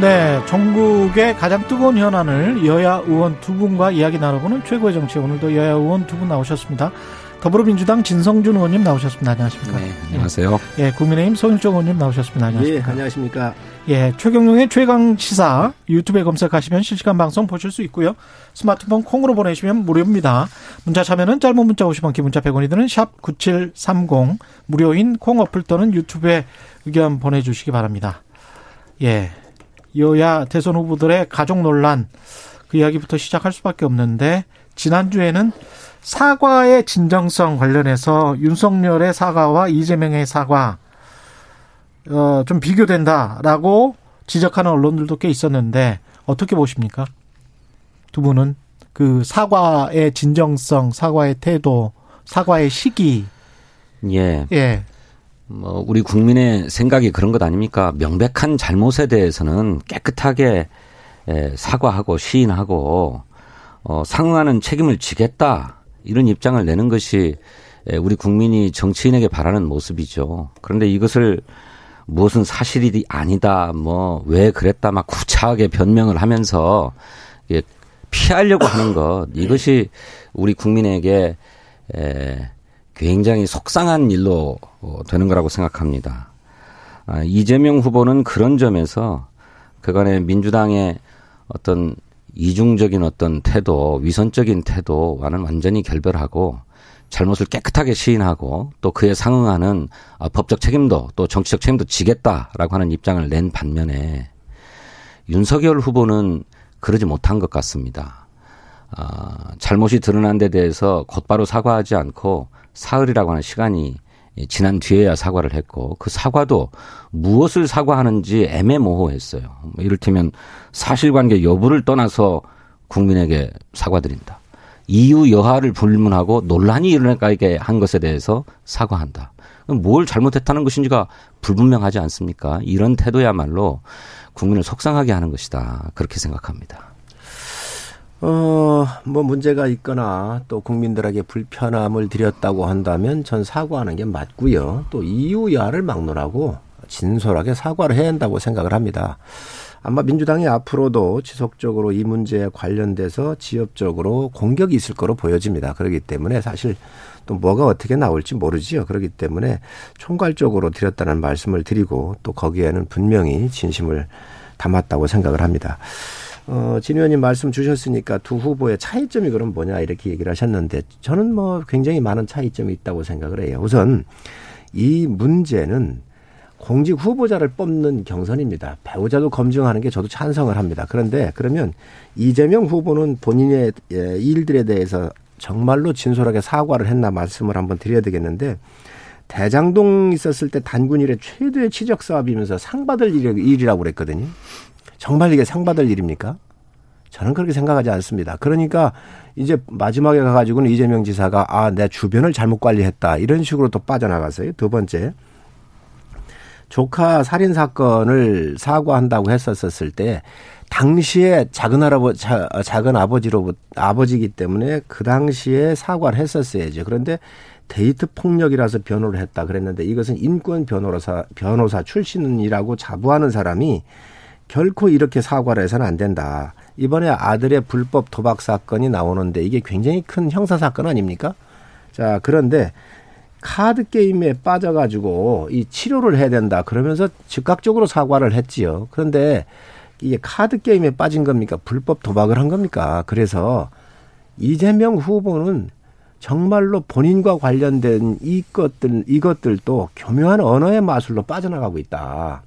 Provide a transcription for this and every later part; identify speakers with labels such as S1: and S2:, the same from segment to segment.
S1: 네, 전국의 가장 뜨거운 현안을 여야 의원 두 분과 이야기 나눠보는 최고의 정치. 오늘도 여야 의원 두 분 나오셨습니다. 더불어민주당 진성준 의원님 나오셨습니다. 안녕하십니까?
S2: 네, 안녕하세요.
S1: 예, 국민의힘 송일정 의원님 나오셨습니다. 안녕하십니까?
S3: 예, 안녕하십니까?
S1: 예, 최경룡의 최강 시사 유튜브에 검색하시면 실시간 방송 보실 수 있고요. 스마트폰 콩으로 보내시면 무료입니다. 문자 참여는 짧은 문자 50원, 기 문자 100원이 드는 샵 9730 무료인 콩 어플 또는 유튜브에 의견 보내 주시기 바랍니다. 예, 여야 대선 후보들의 가족 논란 그 이야기부터 시작할 수밖에 없는데 지난주에는 사과의 진정성 관련해서 윤석열의 사과와 이재명의 사과 어, 좀 비교된다라고 지적하는 언론들도 꽤 있었는데 어떻게 보십니까? 두 분은 그 사과의 진정성, 사과의 태도, 사과의 시기.
S2: 예.
S1: 예.
S2: 뭐 우리 국민의 생각이 그런 것 아닙니까? 명백한 잘못에 대해서는 깨끗하게 에, 사과하고 시인하고 어, 상응하는 책임을 지겠다 이런 입장을 내는 것이 에, 우리 국민이 정치인에게 바라는 모습이죠. 그런데 이것을 무엇은 사실이 아니다, 뭐 왜 그랬다 막 구차하게 변명을 하면서 예, 피하려고 하는 것 이것이 우리 국민에게 에, 굉장히 속상한 일로 어, 되는 거라고 생각합니다. 아, 이재명 후보는 그런 점에서 그간의 민주당의 어떤 이중적인 어떤 태도, 위선적인 태도와는 완전히 결별하고 잘못을 깨끗하게 시인하고 또 그에 상응하는 어, 법적 책임도 또 정치적 책임도 지겠다라고 하는 입장을 낸 반면에 윤석열 후보는 그러지 못한 것 같습니다. 아, 잘못이 드러난 데 대해서 곧바로 사과하지 않고 사흘이라고 하는 시간이 지난 뒤에야 사과를 했고 그 사과도 무엇을 사과하는지 애매모호했어요. 뭐 이를테면 사실관계 여부를 떠나서 국민에게 사과드린다. 이유 여하를 불문하고 논란이 일어나게 한 것에 대해서 사과한다. 뭘 잘못했다는 것인지가 불분명하지 않습니까? 이런 태도야말로 국민을 속상하게 하는 것이다. 그렇게 생각합니다.
S3: 어, 뭐 문제가 있거나 또 국민들에게 불편함을 드렸다고 한다면 전 사과하는 게 맞고요. 또 이유 여하를 막론하고 진솔하게 사과를 해야 한다고 생각을 합니다. 아마 민주당이 앞으로도 지속적으로 이 문제에 관련돼서 지역적으로 공격이 있을 거로 보여집니다. 그렇기 때문에 사실 또 뭐가 어떻게 나올지 모르지요. 그렇기 때문에 총괄적으로 드렸다는 말씀을 드리고 또 거기에는 분명히 진심을 담았다고 생각을 합니다. 어, 진 의원님 말씀 주셨으니까 두 후보의 차이점이 그럼 뭐냐 이렇게 얘기를 하셨는데 저는 뭐 굉장히 많은 차이점이 있다고 생각을 해요. 우선 이 문제는 공직 후보자를 뽑는 경선입니다. 배우자도 검증하는 게 저도 찬성을 합니다. 그런데 그러면 이재명 후보는 본인의 예, 일들에 대해서 정말로 진솔하게 사과를 했나 말씀을 한번 드려야 되겠는데 대장동 있었을 때 단군 일의 최대 의 치적 사업이면서 상 받을 일이라고 그랬거든요. 정말 이게 상 받을 일입니까? 저는 그렇게 생각하지 않습니다. 그러니까 이제 마지막에 가가지고는 이재명 지사가 아, 내 주변을 잘못 관리했다. 이런 식으로 또 빠져나갔어요. 두 번째. 조카 살인 사건을 사과한다고 했었을 때 당시에 작은 할아버 지 작은 아버지로 아버지기 때문에 그 당시에 사과를 했었어야죠. 그런데 데이트 폭력이라서 변호를 했다 그랬는데 이것은 인권 변호사 변호사 출신이라고 자부하는 사람이 결코 이렇게 사과를 해서는 안 된다. 이번에 아들의 불법 도박 사건이 나오는데 이게 굉장히 큰 형사 사건 아닙니까? 자, 그런데 카드 게임에 빠져가지고 이 치료를 해야 된다. 그러면서 즉각적으로 사과를 했지요. 그런데 이게 카드 게임에 빠진 겁니까? 불법 도박을 한 겁니까? 그래서 이재명 후보는 정말로 본인과 관련된 이것들, 이것들도 교묘한 언어의 마술로 빠져나가고 있다.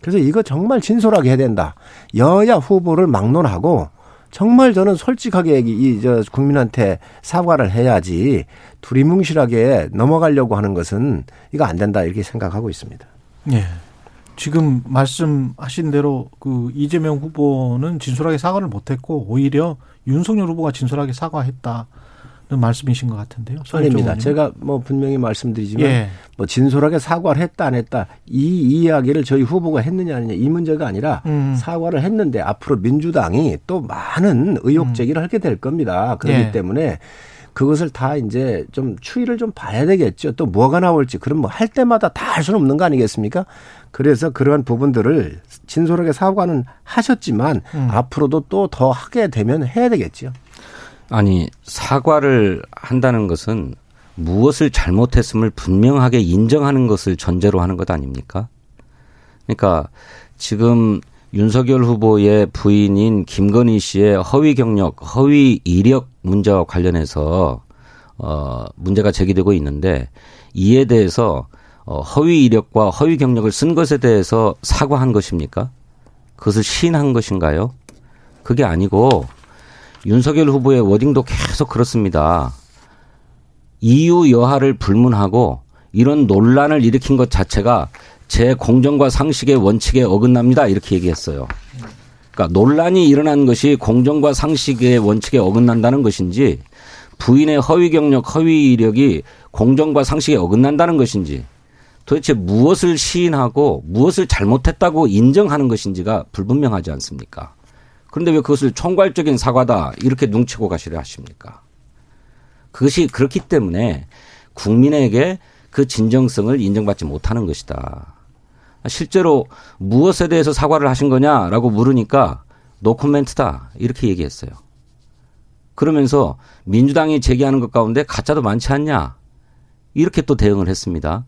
S3: 그래서 이거 정말 진솔하게 해야 된다. 여야 후보를 막론하고 정말 저는 솔직하게 이저 국민한테 사과를 해야지 두리뭉실하게 넘어가려고 하는 것은 이거 안 된다 이렇게 생각하고 있습니다.
S1: 예. 지금 말씀하신 대로 그 이재명 후보는 진솔하게 사과를 못했고 오히려 윤석열 후보가 진솔하게 사과했다. 말씀이신 것 같은데요.
S3: 아닙니다. 제가 뭐 분명히 말씀드리지만 예. 뭐 진솔하게 사과를 했다 안 했다 이 이야기를 저희 후보가 했느냐 아니냐 이 문제가 아니라 음. 사과를 했는데 앞으로 민주당이 또 많은 의혹 음. 제기를 음. 하게 될 겁니다. 그렇기 예. 때문에 그것을 다 이제 좀 추이를 좀 봐야 되겠죠. 또 뭐가 나올지 그럼 뭐 할 때마다 다 할 수는 없는 거 아니겠습니까? 그래서 그러한 부분들을 진솔하게 사과는 하셨지만 음. 앞으로도 또 더 하게 되면 해야 되겠죠.
S2: 아니 사과를 한다는 것은 무엇을 잘못했음을 분명하게 인정하는 것을 전제로 하는 것 아닙니까? 그러니까 지금 윤석열 후보의 부인인 김건희 씨의 허위 경력, 허위 이력 문제와 관련해서 어 문제가 제기되고 있는데 이에 대해서 어 허위 이력과 허위 경력을 쓴 것에 대해서 사과한 것입니까? 그것을 시인한 것인가요? 그게 아니고 윤석열 후보의 워딩도 계속 그렇습니다. 이유 여하를 불문하고 이런 논란을 일으킨 것 자체가 제 공정과 상식의 원칙에 어긋납니다. 이렇게 얘기했어요. 그러니까 논란이 일어난 것이 공정과 상식의 원칙에 어긋난다는 것인지 부인의 허위 경력, 허위 이력이 공정과 상식에 어긋난다는 것인지 도대체 무엇을 시인하고 무엇을 잘못했다고 인정하는 것인지가 불분명하지 않습니까? 그런데 왜 그것을 총괄적인 사과다 이렇게 눈치고 가시려 하십니까? 그것이 그렇기 때문에 국민에게 그 진정성을 인정받지 못하는 것이다. 실제로 무엇에 대해서 사과를 하신 거냐라고 물으니까 노코멘트다 이렇게 얘기했어요. 그러면서 민주당이 제기하는 것 가운데 가짜도 많지 않냐 이렇게 또 대응을 했습니다.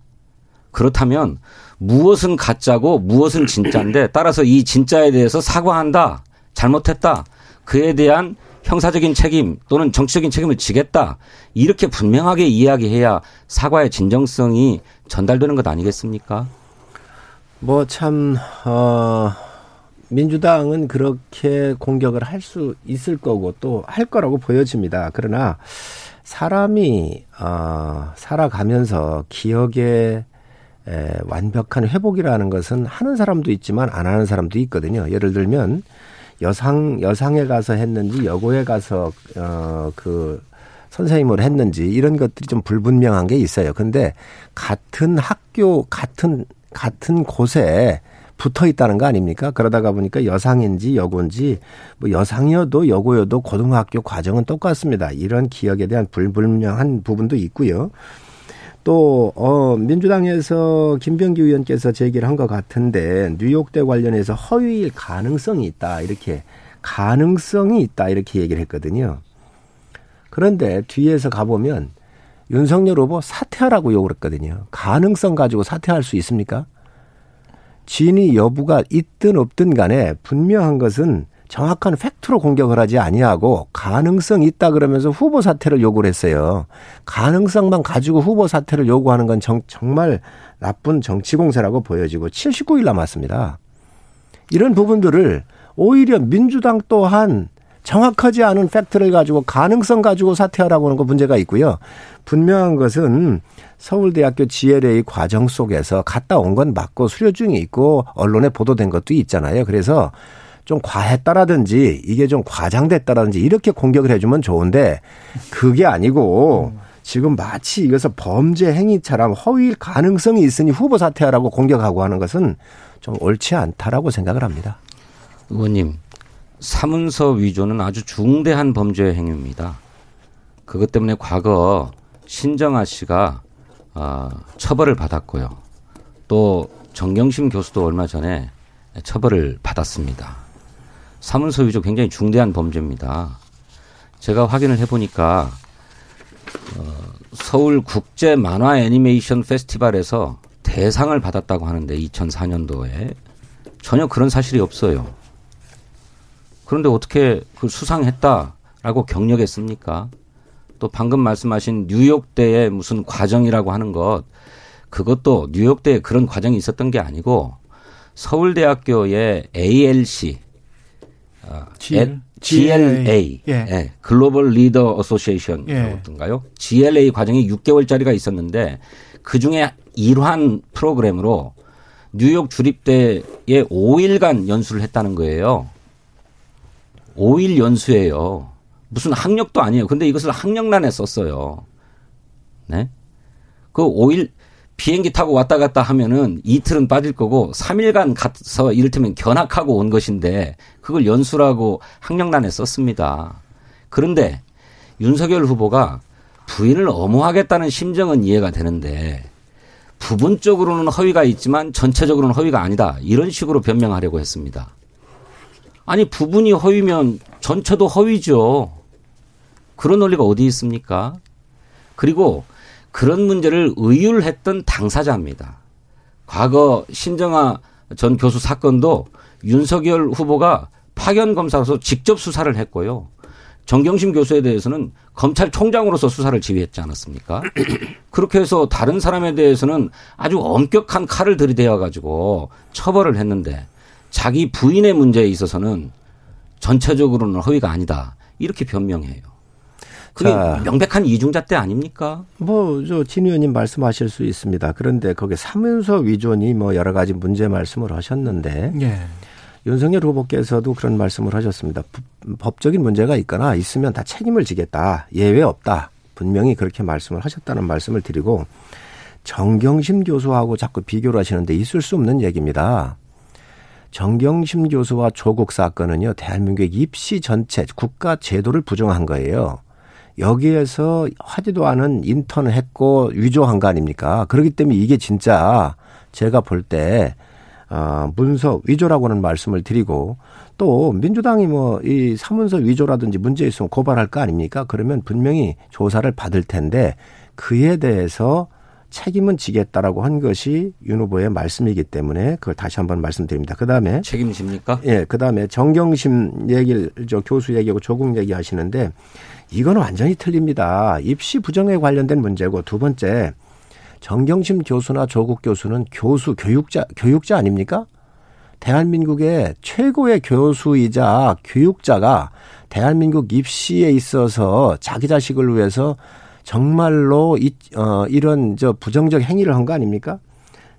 S2: 그렇다면 무엇은 가짜고 무엇은 진짜인데 따라서 이 진짜에 대해서 사과한다. 잘못했다. 그에 대한 형사적인 책임 또는 정치적인 책임을 지겠다. 이렇게 분명하게 이야기해야 사과의 진정성이 전달되는 것 아니겠습니까?
S3: 뭐 참, 어, 민주당은 그렇게 공격을 할 수 있을 거고 또 할 거라고 보여집니다. 그러나 사람이, 어, 살아가면서 기억에 에, 완벽한 회복이라는 것은 하는 사람도 있지만 안 하는 사람도 있거든요. 예를 들면 여상 여상에 가서 했는지 여고에 가서 어그 선생님을 했는지 이런 것들이 좀 불분명한 게 있어요. 근데 같은 학교 같은 같은 곳에 붙어 있다는 거 아닙니까? 그러다가 보니까 여상인지 여고인지 뭐 여상이어도 여고여도 고등학교 과정은 똑같습니다. 이런 기억에 대한 불분명한 부분도 있고요. 또, 어, 민주당에서 김병기 의원께서 제기를 한 것 같은데, 뉴욕대 관련해서 허위일 가능성이 있다. 이렇게, 가능성이 있다. 이렇게 얘기를 했거든요. 그런데 뒤에서 가보면, 윤석열 후보 사퇴하라고 요구를 했거든요. 가능성 가지고 사퇴할 수 있습니까? 진위 여부가 있든 없든 간에 분명한 것은 정확한 팩트로 공격을 하지 아니하고 가능성 있다 그러면서 후보 사퇴를 요구를 했어요. 가능성만 가지고 후보 사퇴를 요구하는 건 정, 정말 나쁜 정치 공세라고 보여지고 79일 남았습니다. 이런 부분들을 오히려 민주당 또한 정확하지 않은 팩트를 가지고 가능성 가지고 사퇴하라고 하는 거 문제가 있고요. 분명한 것은 서울대학교 GLA 과정 속에서 갔다 온 건 맞고 수료 중에 있고 언론에 보도된 것도 있잖아요. 그래서 좀 과했다라든지 이게 좀 과장됐다라든지 이렇게 공격을 해주면 좋은데 그게 아니고 지금 마치 이것을 범죄 행위처럼 허위일 가능성이 있으니 후보 사퇴하라고 공격하고 하는 것은 좀 옳지 않다라고 생각을 합니다.
S2: 의원님, 사문서 위조는 아주 중대한 범죄 행위입니다. 그것 때문에 과거 신정아 씨가 어, 처벌을 받았고요. 또 정경심 교수도 얼마 전에 처벌을 받았습니다. 사문서 위조 굉장히 중대한 범죄입니다. 제가 확인을 해보니까 어, 서울 국제 만화 애니메이션 페스티벌에서 대상을 받았다고 하는데 2004년도에 전혀 그런 사실이 없어요. 그런데 어떻게 그 수상했다라고 경력했습니까? 또 방금 말씀하신 뉴욕대의 무슨 과정이라고 하는 것 그것도 뉴욕대에 그런 과정이 있었던 게 아니고 서울대학교의 ALC GL, GLA, 예. 예. 글로벌 리더 어소시에이션이었던가요? 예. GLA 과정이 6개월짜리가 있었는데 그 중에 일환 프로그램으로 뉴욕 주립대에 5일간 연수를 했다는 거예요. 5일 연수예요. 무슨 학력도 아니에요. 근데 이것을 학력란에 썼어요. 네? 그 5일 비행기 타고 왔다 갔다 하면은 이틀은 빠질 거고 3일간 가서 이를테면 견학하고 온 것인데 그걸 연수라고 학력란에 썼습니다. 그런데 윤석열 후보가 부인을 엄호하겠다는 심정은 이해가 되는데 부분적으로는 허위가 있지만 전체적으로는 허위가 아니다. 이런 식으로 변명하려고 했습니다. 아니 부분이 허위면 전체도 허위죠. 그런 논리가 어디 있습니까? 그리고 그런 문제를 의율했던 당사자입니다. 과거 신정아 전 교수 사건도 윤석열 후보가 파견 검사로서 직접 수사를 했고요. 정경심 교수에 대해서는 검찰총장으로서 수사를 지휘했지 않았습니까? 그렇게 해서 다른 사람에 대해서는 아주 엄격한 칼을 들이대어 가지고 처벌을 했는데 자기 부인의 문제에 있어서는 전체적으로는 허위가 아니다. 이렇게 변명해요. 그게 자, 명백한 이중잣대 아닙니까?
S3: 뭐, 저, 진 의원님 말씀하실 수 있습니다. 그런데 거기 사문서 위존이 뭐 여러 가지 문제 말씀을 하셨는데. 예. 윤석열 후보께서도 그런 말씀을 하셨습니다. 법적인 문제가 있거나 있으면 다 책임을 지겠다. 예외 없다. 분명히 그렇게 말씀을 하셨다는 말씀을 드리고 정경심 교수하고 자꾸 비교를 하시는데 있을 수 없는 얘기입니다. 정경심 교수와 조국 사건은요, 대한민국 입시 전체 국가 제도를 부정한 거예요. 여기에서 하지도 않은 인턴을 했고 위조한 거 아닙니까? 그렇기 때문에 이게 진짜 제가 볼때 어, 문서 위조라고는 말씀을 드리고 또 민주당이 뭐 이 사문서 위조라든지 문제 있으면 고발할 거 아닙니까? 그러면 분명히 조사를 받을 텐데 그에 대해서 책임은 지겠다라고 한 것이 윤 후보의 말씀이기 때문에 그걸 다시 한번 말씀드립니다. 그 다음에
S2: 책임집니까?
S3: 예, 그 다음에 정경심 얘기를 저 교수 얘기하고 조국 얘기 하시는데 이거는 완전히 틀립니다. 입시 부정에 관련된 문제고 두 번째 정경심 교수나 조국 교수는 교수 교육자 교육자 아닙니까? 대한민국의 최고의 교수이자 교육자가 대한민국 입시에 있어서 자기 자식을 위해서 정말로 이, 어, 이런 저 부정적 행위를 한 거 아닙니까?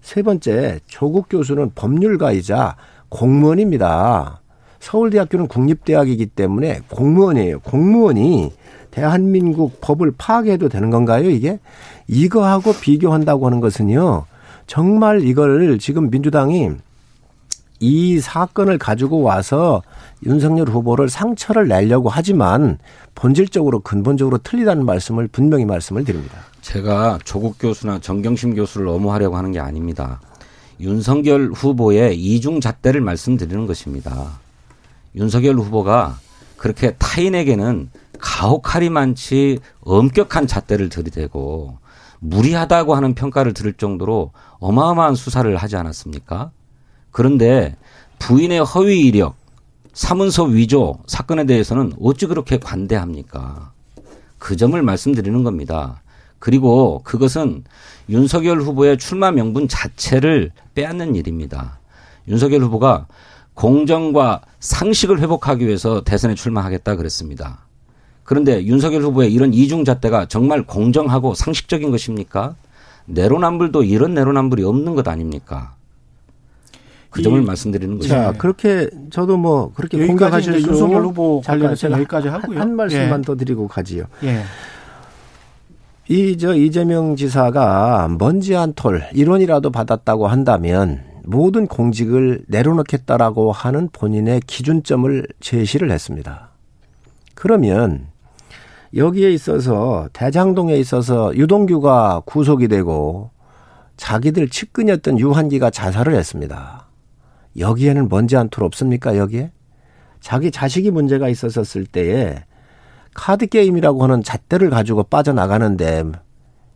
S3: 세 번째, 조국 교수는 법률가이자 공무원입니다. 서울대학교는 국립대학이기 때문에 공무원이에요. 공무원이 대한민국 법을 파괴해도 되는 건가요, 이게? 이거하고 비교한다고 하는 것은요, 정말 이걸 지금 민주당이 이 사건을 가지고 와서 윤석열 후보를 상처를 내려고 하지만 본질적으로 근본적으로 틀리다는 말씀을 분명히 말씀을 드립니다.
S2: 제가 조국 교수나 정경심 교수를 엄호하려고 하는 게 아닙니다. 윤석열 후보의 이중 잣대를 말씀드리는 것입니다. 윤석열 후보가 그렇게 타인에게는 가혹하리 많지 엄격한 잣대를 들이대고 무리하다고 하는 평가를 들을 정도로 어마어마한 수사를 하지 않았습니까? 그런데 부인의 허위 이력, 사문서 위조 사건에 대해서는 어찌 그렇게 관대합니까? 그 점을 말씀드리는 겁니다. 그리고 그것은 윤석열 후보의 출마 명분 자체를 빼앗는 일입니다. 윤석열 후보가 공정과 상식을 회복하기 위해서 대선에 출마하겠다 그랬습니다. 그런데 윤석열 후보의 이런 이중 잣대가 정말 공정하고 상식적인 것입니까? 내로남불도 이런 내로남불이 없는 것 아닙니까? 그 점을 말씀드리는 거죠. 자,
S3: 그렇게 저도 뭐 그렇게 공격하실 수
S1: 윤석열 후보 관련해서 여기까지 하고요.
S3: 한, 말씀만 예. 더 드리고 가지요. 예. 이 저 이재명 지사가 먼지 한톨 1원이라도 받았다고 한다면 모든 공직을 내려놓겠다라고 하는 본인의 기준점을 제시를 했습니다. 그러면 여기에 있어서 대장동에 있어서 유동규가 구속이 되고 자기들 측근이었던 유한기가 자살을 했습니다. 여기에는 먼지 한 톨 없습니까, 여기에? 자기 자식이 문제가 있었을 때에 카드 게임이라고 하는 잣대를 가지고 빠져나가는데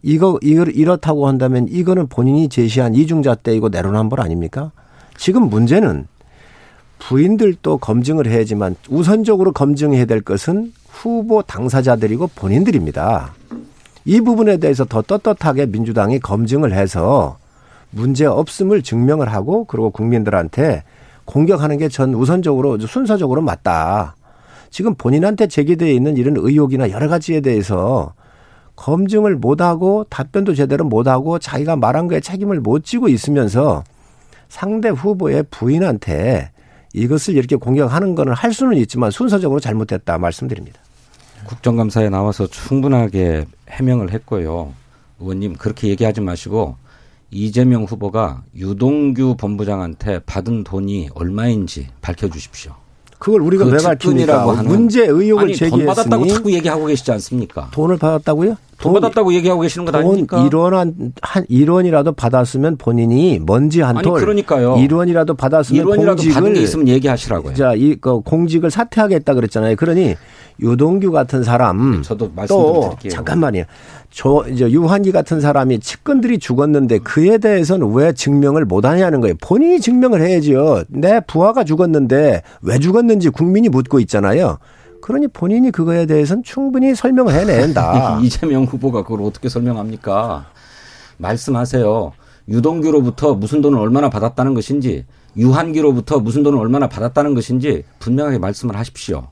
S3: 이거, 이걸 이렇다고 한다면 이거는 본인이 제시한 이중잣대이고 내로남불 아닙니까? 지금 문제는 부인들도 검증을 해야지만 우선적으로 검증해야 될 것은 후보 당사자들이고 본인들입니다. 이 부분에 대해서 더 떳떳하게 민주당이 검증을 해서 문제 없음을 증명을 하고 그리고 국민들한테 공격하는 게 전 우선적으로 순서적으로 맞다. 지금 본인한테 제기되어 있는 이런 의혹이나 여러 가지에 대해서 검증을 못하고 답변도 제대로 못하고 자기가 말한 거에 책임을 못 지고 있으면서 상대 후보의 부인한테 이것을 이렇게 공격하는 거는 할 수는 있지만 순서적으로 잘못됐다 말씀드립니다.
S2: 국정감사에 나와서 충분하게 해명을 했고요. 의원님 그렇게 얘기하지 마시고 이재명 후보가 유동규 본부장한테 받은 돈이 얼마인지 밝혀 주십시오.
S3: 그걸 우리가
S2: 그
S3: 왜?
S2: 하는
S3: 문제 의혹을
S2: 아니,
S3: 제기했으니
S2: 돈 받았다고 자꾸 얘기하고 계시지 않습니까?
S3: 돈을 받았다고요?
S2: 돈 받았다고 얘기하고 계시는
S3: 것돈
S2: 아닙니까?
S3: 1원 한, 한 1원이라도 받았으면 본인이 먼지 한 톨.
S2: 그러니까요.
S3: 1원이라도 받았으면
S2: 1원이라도
S3: 공직을
S2: 받은 게 있으면 얘기하시라고요.
S3: 자, 이 그 공직을 사퇴하겠다 그랬잖아요. 그러니 유동규 같은 사람
S2: 네, 저도 말씀
S3: 좀또
S2: 드릴게요.
S3: 잠깐만요. 저 이제 유한기 같은 사람이 측근들이 죽었는데 그에 대해서는 왜 증명을 못 하냐는 거예요. 본인이 증명을 해야지요. 내 부하가 죽었는데 왜 죽었는지 국민이 묻고 있잖아요. 그러니 본인이 그거에 대해서는 충분히 설명을 해낸다.
S2: 이재명 후보가 그걸 어떻게 설명합니까? 말씀하세요. 유동규로부터 무슨 돈을 얼마나 받았다는 것인지, 유한기로부터 무슨 돈을 얼마나 받았다는 것인지 분명하게 말씀을 하십시오.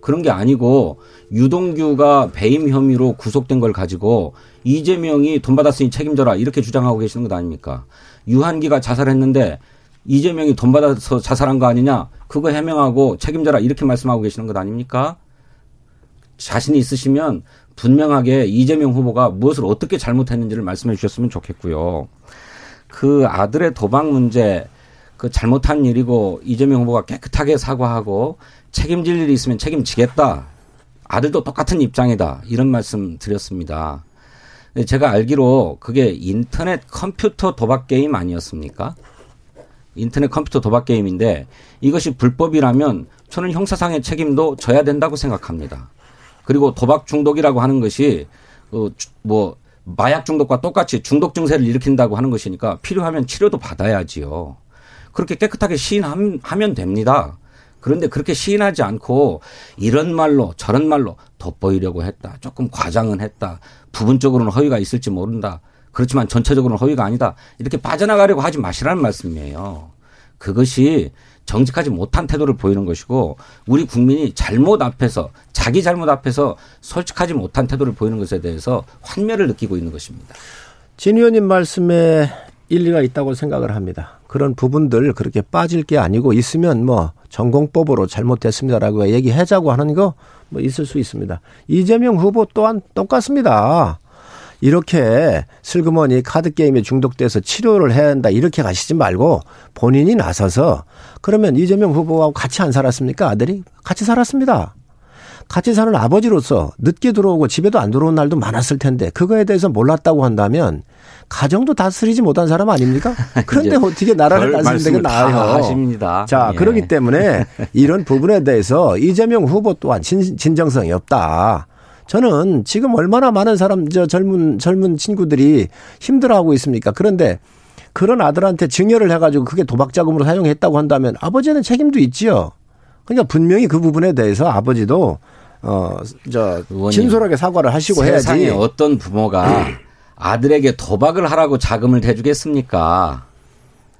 S2: 그런 게 아니고 유동규가 배임 혐의로 구속된 걸 가지고 이재명이 돈 받았으니 책임져라 이렇게 주장하고 계시는 것 아닙니까? 유한기가 자살했는데 이재명이 돈 받아서 자살한 거 아니냐? 그거 해명하고 책임져라 이렇게 말씀하고 계시는 것 아닙니까? 자신이 있으시면 분명하게 이재명 후보가 무엇을 어떻게 잘못했는지를 말씀해 주셨으면 좋겠고요. 그 아들의 도박 문제 그 잘못한 일이고 이재명 후보가 깨끗하게 사과하고 책임질 일이 있으면 책임지겠다. 아들도 똑같은 입장이다. 이런 말씀 드렸습니다. 제가 알기로 그게 인터넷 컴퓨터 도박 게임 아니었습니까? 인터넷 컴퓨터 도박 게임인데 이것이 불법이라면 저는 형사상의 책임도 져야 된다고 생각합니다. 그리고 도박 중독이라고 하는 것이 어, 주- 뭐 마약 중독과 똑같이 중독 증세를 일으킨다고 하는 것이니까 필요하면 치료도 받아야지요. 그렇게 깨끗하게 시인하면 됩니다. 그런데 그렇게 시인하지 않고 이런 말로 저런 말로 돋보이려고 했다. 조금 과장은 했다. 부분적으로는 허위가 있을지 모른다. 그렇지만 전체적으로는 허위가 아니다. 이렇게 빠져나가려고 하지 마시라는 말씀이에요. 그것이 정직하지 못한 태도를 보이는 것이고 우리 국민이 잘못 앞에서 자기 잘못 앞에서 솔직하지 못한 태도를 보이는 것에 대해서 환멸을 느끼고 있는 것입니다.
S3: 진 의원님 말씀에 일리가 있다고 생각을 합니다. 그런 부분들 그렇게 빠질 게 아니고 있으면 뭐 전공법으로 잘못됐습니다라고 얘기하자고 하는 거 뭐 있을 수 있습니다. 이재명 후보 또한 똑같습니다. 이렇게 슬그머니 카드 게임에 중독돼서 치료를 해야 한다 이렇게 가시지 말고 본인이 나서서 그러면 이재명 후보하고 같이 안 살았습니까 아들이 같이 살았습니다. 같이 사는 아버지로서 늦게 들어오고 집에도 안 들어온 날도 많았을 텐데 그거에 대해서 몰랐다고 한다면 가정도 다스리지 못한 사람 아닙니까? 그런데 어떻게 나라를
S2: 별
S3: 다스리는 게 나아요.
S2: 하십니다.
S3: 자,
S2: 예.
S3: 그렇기 때문에 이런 부분에 대해서 이재명 후보 또한 진, 진정성이 없다. 저는 지금 얼마나 많은 사람, 저 젊은, 젊은 친구들이 힘들어하고 있습니까? 그런데 그런 아들한테 증여를 해가지고 그게 도박 자금으로 사용했다고 한다면 아버지는 책임도 있지요. 그러니까 분명히 그 부분에 대해서 아버지도 어, 저,
S2: 의원님,
S3: 진솔하게 사과를 하시고
S2: 세상에
S3: 해야지.
S2: 어떤 부모가 아들에게 도박을 하라고 자금을 대주겠습니까?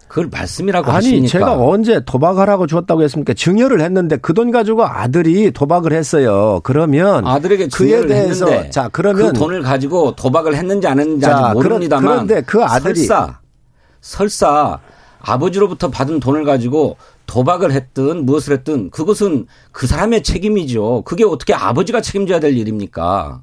S2: 그걸 말씀이라고
S3: 아니,
S2: 하십니까?
S3: 제가 언제 도박하라고 줬다고 했습니까? 증여를 했는데 그 돈 가지고 아들이 도박을 했어요. 그러면
S2: 아들에게
S3: 그에
S2: 증여를
S3: 대해서
S2: 했는데
S3: 자 그러면
S2: 그 돈을 가지고 도박을 했는지 안 했는지
S3: 자,
S2: 아직 모릅니다만
S3: 그런- 그런데 그 아들이-
S2: 설사 설사 아버지로부터 받은 돈을 가지고 도박을 했든 무엇을 했든 그것은 그 사람의 책임이죠. 그게 어떻게 아버지가 책임져야 될 일입니까?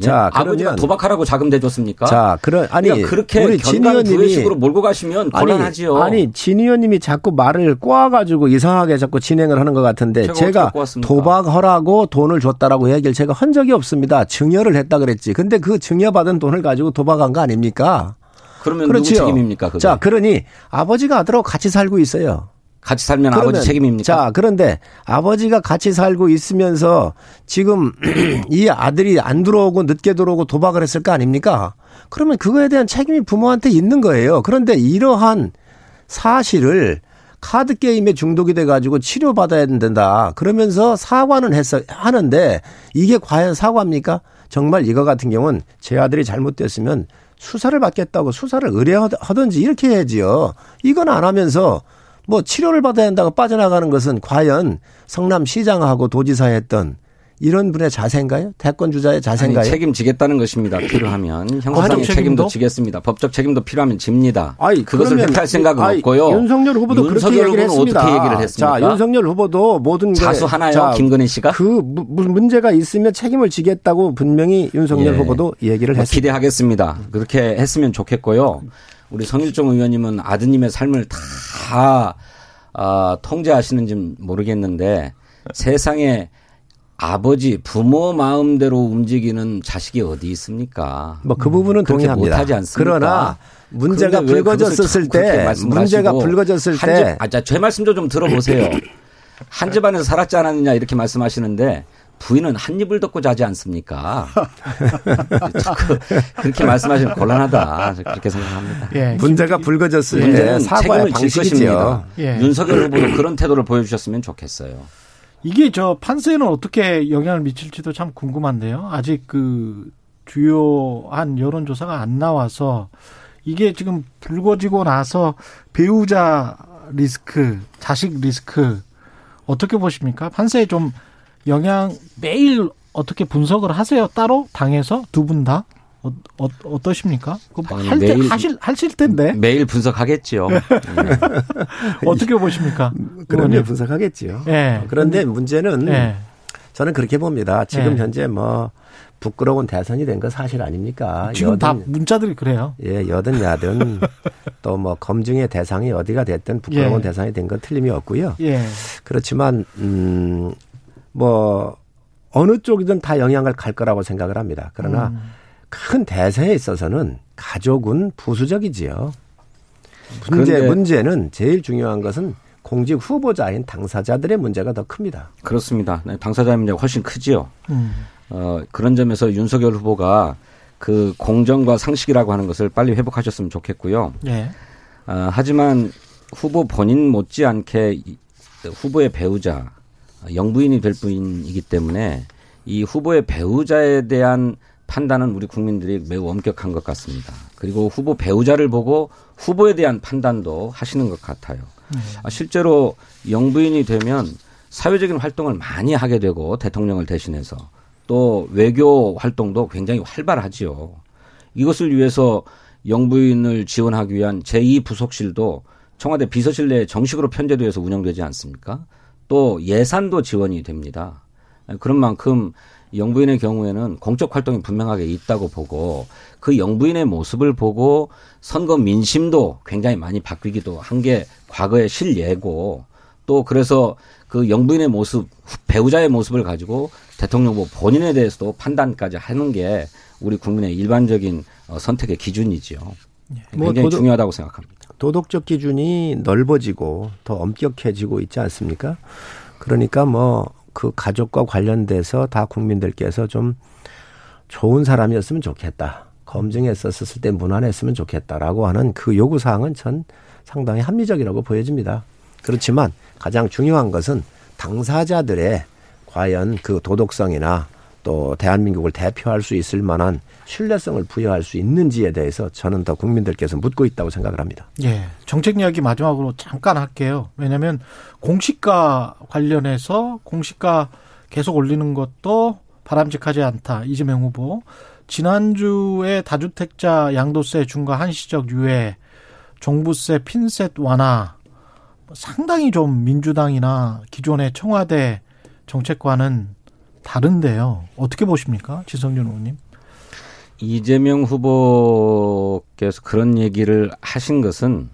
S2: 예?
S3: 자,
S2: 아버지가
S3: 그러면-
S2: 도박하라고 자금 대줬습니까?
S3: 자 그런 아니
S2: 그러니까 그렇게
S3: 우리 진 의원님이
S2: 몰고 가시면 곤란하지요.
S3: 아니, 아니 진 의원님이 자꾸 말을 꼬아가지고 이상하게 자꾸 진행을 하는 것 같은데
S2: 제가?
S3: 도박하라고 돈을 줬다라고 얘기를 제가 한 적이 없습니다. 증여를 했다 그랬지. 근데 그 증여받은 돈을 가지고 도박한 거 아닙니까?
S2: 그러면
S3: 그렇지요.
S2: 누구 책임입니까? 그게?
S3: 자 그러니 아버지가 아들하고 같이 살고 있어요.
S2: 같이 살면
S3: 그러면
S2: 아버지 책임입니까?
S3: 자, 그런데 아버지가 같이 살고 있으면서 지금 이 아들이 안 들어오고 늦게 들어오고 도박을 했을 거 아닙니까? 그러면 그거에 대한 책임이 부모한테 있는 거예요. 그런데 이러한 사실을 카드 게임에 중독이 돼 가지고 치료받아야 된다. 그러면서 사과는 했어 하는데 이게 과연 사과입니까? 정말 이거 같은 경우는 제 아들이 잘못됐으면 수사를 받겠다고 수사를 의뢰하든지 이렇게 해야지요. 이건 안 하면서 뭐 치료를 받아야 한다고 빠져나가는 것은 과연 성남시장하고 도지사 했던 이런 분의 자세인가요? 대권 주자의 자세인가요?
S2: 아니, 책임지겠다는 것입니다. 필요하면 형사적인
S1: 책임도?
S2: 지겠습니다. 법적 책임도 필요하면 집니다.
S3: 아니,
S2: 그것을 회피할 생각은
S3: 아니,
S2: 없고요.
S3: 윤석열 후보도 그렇게
S2: 윤석열
S3: 얘기를
S2: 후보는
S3: 했습니다.
S2: 어떻게 얘기를 했습니까?
S3: 자, 윤석열 후보도 모든 게
S2: 자수 하나요?
S3: 자,
S2: 김건희 씨가?
S3: 그 무- 문제가 있으면 책임을 지겠다고 분명히 윤석열
S2: 예.
S3: 후보도 얘기를
S2: 뭐
S3: 했습니다.
S2: 기대하겠습니다. 그렇게 했으면 좋겠고요. 우리 성일종 의원님은 아드님의 삶을 다 아, 통제하시는지 모르겠는데 세상에 아버지 부모 마음대로 움직이는 자식이 어디 있습니까?
S3: 뭐 그 부분은
S2: 그렇게
S3: 동의합니다.
S2: 못하지 않습니까?
S3: 그러나 문제가
S2: 그렇게
S3: 때 문제가 불거졌을 한때
S2: 집- 아, 자, 제 말씀 좀 들어보세요. 한 집안에서 살았지 않았느냐 이렇게 말씀하시는데 부인은 한 입을 덮고 자지 않습니까? 자꾸 그렇게 말씀하시면 곤란하다. 저 그렇게 생각합니다.
S1: 예.
S3: 문제가 불거졌을 때
S2: 문제는
S3: 사과의
S2: 책임을. 것입니다.
S1: 예.
S2: 윤석열 후보도 그런 태도를 보여주셨으면 좋겠어요.
S1: 이게 저 판세는 어떻게 영향을 미칠지도 참 궁금한데요. 아직 그 주요한 여론조사가 안 나와서 이게 지금 불거지고 나서 배우자 리스크, 자식 리스크 어떻게 보십니까? 판세에 좀 영향 매일 어떻게 분석을 하세요? 따로 당에서 두 분 다? 어, 어, 어떠십니까? 할 때,
S2: 매일-
S1: 하실, 하실 텐데.
S2: 매일 분석하겠지요. 네.
S1: 어떻게 보십니까? 의원님?
S3: 분석하겠지요.
S1: 예.
S3: 그런데 문제는
S1: 예.
S3: 저는 그렇게 봅니다. 지금
S1: 예.
S3: 현재 뭐 부끄러운 대선이 된 거 사실 아닙니까?
S1: 지금 다
S3: 여든,
S1: 문자들이 그래요.
S3: 예, 여든 야든 또 뭐 검증의 대상이 어디가 됐든 부끄러운
S1: 예.
S3: 대상이 된 건 틀림이 없고요.
S1: 예.
S3: 그렇지만 음 뭐 어느 쪽이든 다 영향을 갈 거라고 생각을 합니다. 그러나
S1: 음.
S3: 큰 대세에 있어서는 가족은 부수적이지요. 문제 문제는 제일 중요한 것은 공직 후보자인 당사자들의 문제가 더 큽니다.
S2: 그렇습니다. 네, 당사자 문제가 훨씬 크지요.
S1: 음.
S2: 어, 그런 점에서 윤석열 후보가 그 공정과 상식이라고 하는 것을 빨리 회복하셨으면 좋겠고요.
S1: 예.
S2: 어, 하지만 후보 본인 못지않게 이- 후보의 배우자 영부인이 될 분이기 때문에 이 후보의 배우자에 대한 판단은 우리 국민들이 매우 엄격한 것 같습니다. 그리고 후보 배우자를 보고 후보에 대한 판단도 하시는 것 같아요. 아, 실제로 영부인이 되면 사회적인 활동을 많이 하게 되고 대통령을 대신해서 또 외교 활동도 굉장히 활발하지요. 이것을 위해서 영부인을 지원하기 위한 제2부속실도 청와대 비서실 내에 정식으로 편제되어서 운영되지 않습니까? 또 예산도 지원이 됩니다. 그런 만큼 영부인의 경우에는 공적 활동이 분명하게 있다고 보고 그 영부인의 모습을 보고 선거 민심도 굉장히 많이 바뀌기도 한 게 과거의 실예고 또 그래서 그 영부인의 모습 배우자의 모습을 가지고 대통령 후보 본인에 대해서도 판단까지 하는 게 우리 국민의 일반적인 어, 선택의 기준이지요.
S3: 뭐
S2: 굉장히
S3: 도덕-
S2: 중요하다고 생각합니다.
S3: 도덕적 기준이 넓어지고 더 엄격해지고 있지 않습니까? 그러니까 뭐 그 가족과 관련돼서 다 국민들께서 좀 좋은 사람이었으면 좋겠다. 검증했었을 때 무난했으면 좋겠다라고 하는 그 요구 사항은 전 상당히 합리적이라고 보여집니다. 그렇지만 가장 중요한 것은 당사자들의 과연 그 도덕성이나 또 대한민국을 대표할 수 있을 만한 신뢰성을 부여할 수 있는지에 대해서 저는 더 국민들께서 묻고 있다고 생각을 합니다.
S1: 예. 정책 이야기 마지막으로 잠깐 할게요. 왜냐하면 공시가 관련해서 공시가 계속 올리는 것도 바람직하지 않다. 이재명 후보. 지난주에 다주택자 양도세 중과 한시적 유예, 종부세 핀셋 완화. 상당히 좀 민주당이나 기존의 청와대 정책과는 다른데요. 어떻게 보십니까? 지성준 의원님.
S2: 이재명 후보께서 그런 얘기를 하신 것은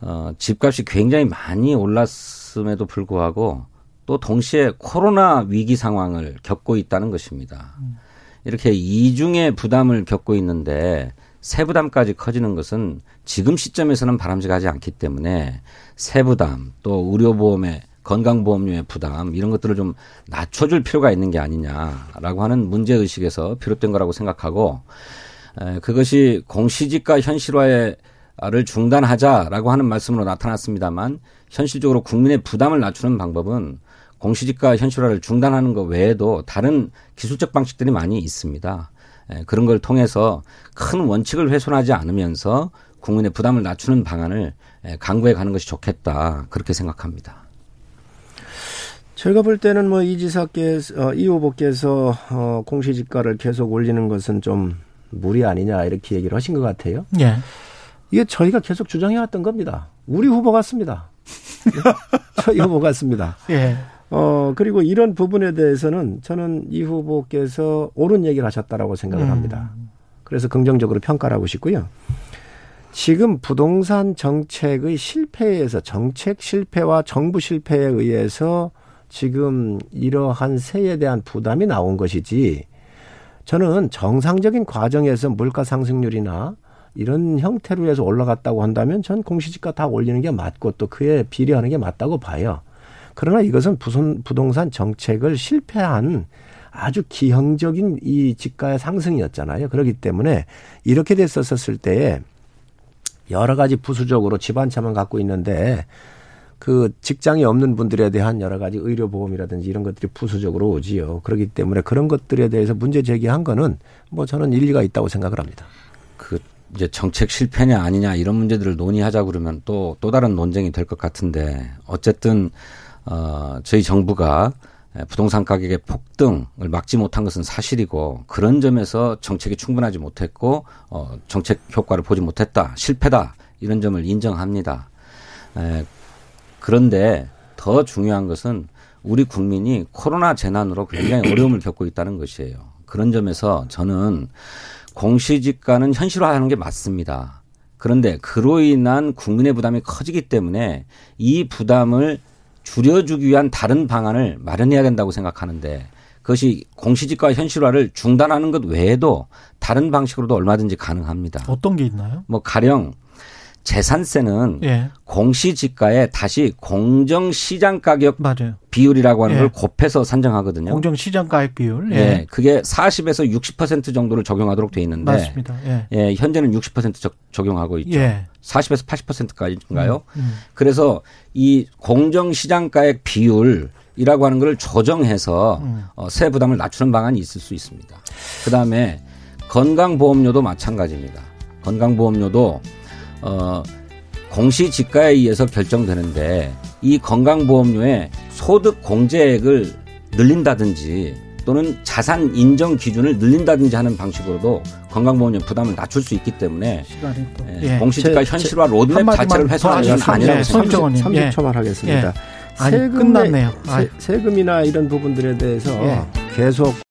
S2: 어, 집값이 굉장히 많이 올랐음에도 불구하고 또 동시에 코로나 위기 상황을 겪고 있다는 것입니다. 이렇게 이중의 부담을 겪고 있는데 세부담까지 커지는 것은 지금 시점에서는 바람직하지 않기 때문에 세부담 또 의료보험의 건강보험료의 부담 이런 것들을 좀 낮춰줄 필요가 있는 게 아니냐라고 하는 문제 의식에서 비롯된 거라고 생각하고 에, 그것이 공시지가 현실화를 중단하자라고 하는 말씀으로 나타났습니다만 현실적으로 국민의 부담을 낮추는 방법은 공시지가 현실화를 중단하는 것 외에도 다른 기술적 방식들이 많이 있습니다. 에, 그런 걸 통해서 큰 원칙을 훼손하지 않으면서 국민의 부담을 낮추는 방안을 에, 강구해 가는 것이 좋겠다 그렇게 생각합니다.
S3: 제가 볼 때는 뭐 이 지사께서 어, 이 후보께서 어, 공시지가를 계속 올리는 것은 좀 무리 아니냐 이렇게 얘기를 하신 것 같아요.
S1: 예.
S3: 이게 저희가 계속 주장해왔던 겁니다. 우리 후보 같습니다. 저희 후보 같습니다.
S1: 예.
S3: 어 그리고 이런 부분에 대해서는 저는 이 후보께서 옳은 얘기를 하셨다라고 생각을
S1: 음.
S3: 합니다. 그래서 긍정적으로 평가를 하고 싶고요. 지금 부동산 정책의 실패에서 정책 실패와 정부 실패에 의해서 지금 이러한 세에 대한 부담이 나온 것이지 저는 정상적인 과정에서 물가 상승률이나 이런 형태로 해서 올라갔다고 한다면 전 공시지가 다 올리는 게 맞고 또 그에 비례하는 게 맞다고 봐요. 그러나 이것은 부동산 정책을 실패한 아주 기형적인 이 지가의 상승이었잖아요. 그렇기 때문에 이렇게 됐었을 때에 여러 가지 부수적으로 집한 채만 갖고 있는데 그 직장이 없는 분들에 대한 여러 가지 의료 보험이라든지 이런 것들이 부수적으로 오지요. 그렇기 때문에 그런 것들에 대해서 문제 제기한 거는 뭐 저는 일리가 있다고 생각을 합니다.
S2: 그 이제 정책 실패냐 아니냐 이런 문제들을 논의하자 그러면 또또 다른 논쟁이 될 것 같은데 어쨌든 어 저희 정부가 부동산 가격의 폭등을 막지 못한 것은 사실이고 그런 점에서 정책이 충분하지 못했고 어 정책 효과를 보지 못했다 실패다 이런 점을 인정합니다. 에, 그런데 더 중요한 것은 우리 국민이 코로나 재난으로 굉장히 어려움을 겪고 있다는 것이에요. 그런 점에서 저는 공시지가는 현실화하는 게 맞습니다. 그런데 그로 인한 국민의 부담이 커지기 때문에 이 부담을 줄여주기 위한 다른 방안을 마련해야 된다고 생각하는데 그것이 공시지가 현실화를 중단하는 것 외에도 다른 방식으로도 얼마든지 가능합니다.
S1: 어떤 게 있나요?
S2: 뭐 가령 재산세는
S1: 예.
S2: 공시지가에 다시 공정시장 가격
S1: 맞아요.
S2: 비율이라고 하는
S1: 예.
S2: 걸 곱해서 산정하거든요.
S1: 공정 시장 가액 비율.
S2: 예.
S1: 예.
S2: 그게 40에서 60% 정도를 적용하도록 돼 있는데
S1: 맞습니다. 예.
S2: 예, 현재는 60% 적, 적용하고 있죠.
S1: 예.
S2: 40에서 80%까지인가요?
S1: 음.
S2: 그래서 이 공정시장가액 비율 이라고 하는 걸 조정해서
S1: 음.
S2: 어, 세 부담을 낮추는 방안이 있을 수 있습니다. 그 다음에 건강보험료도 마찬가지입니다. 건강보험료도 어, 공시지가에 의해서 결정되는데 이 건강보험료의 소득 공제액을 늘린다든지 또는 자산 인정 기준을 늘린다든지 하는 방식으로도 건강보험료 부담을 낮출 수 있기 때문에
S1: 시간이 또.
S2: 예,
S1: 예.
S2: 공시지가
S3: 제-
S2: 현실화 로드맵 자체를
S1: 더
S2: 훼손하는. 건 아니라고
S1: 예,
S2: 생각합니다.
S1: 손정원님.
S3: 30초만 하겠습니다.
S1: 아니,
S3: 세금에-
S1: 끝났네요.
S3: 세,
S1: 아이.
S3: 세금이나 이런 부분들에 대해서
S1: 예.
S3: 계속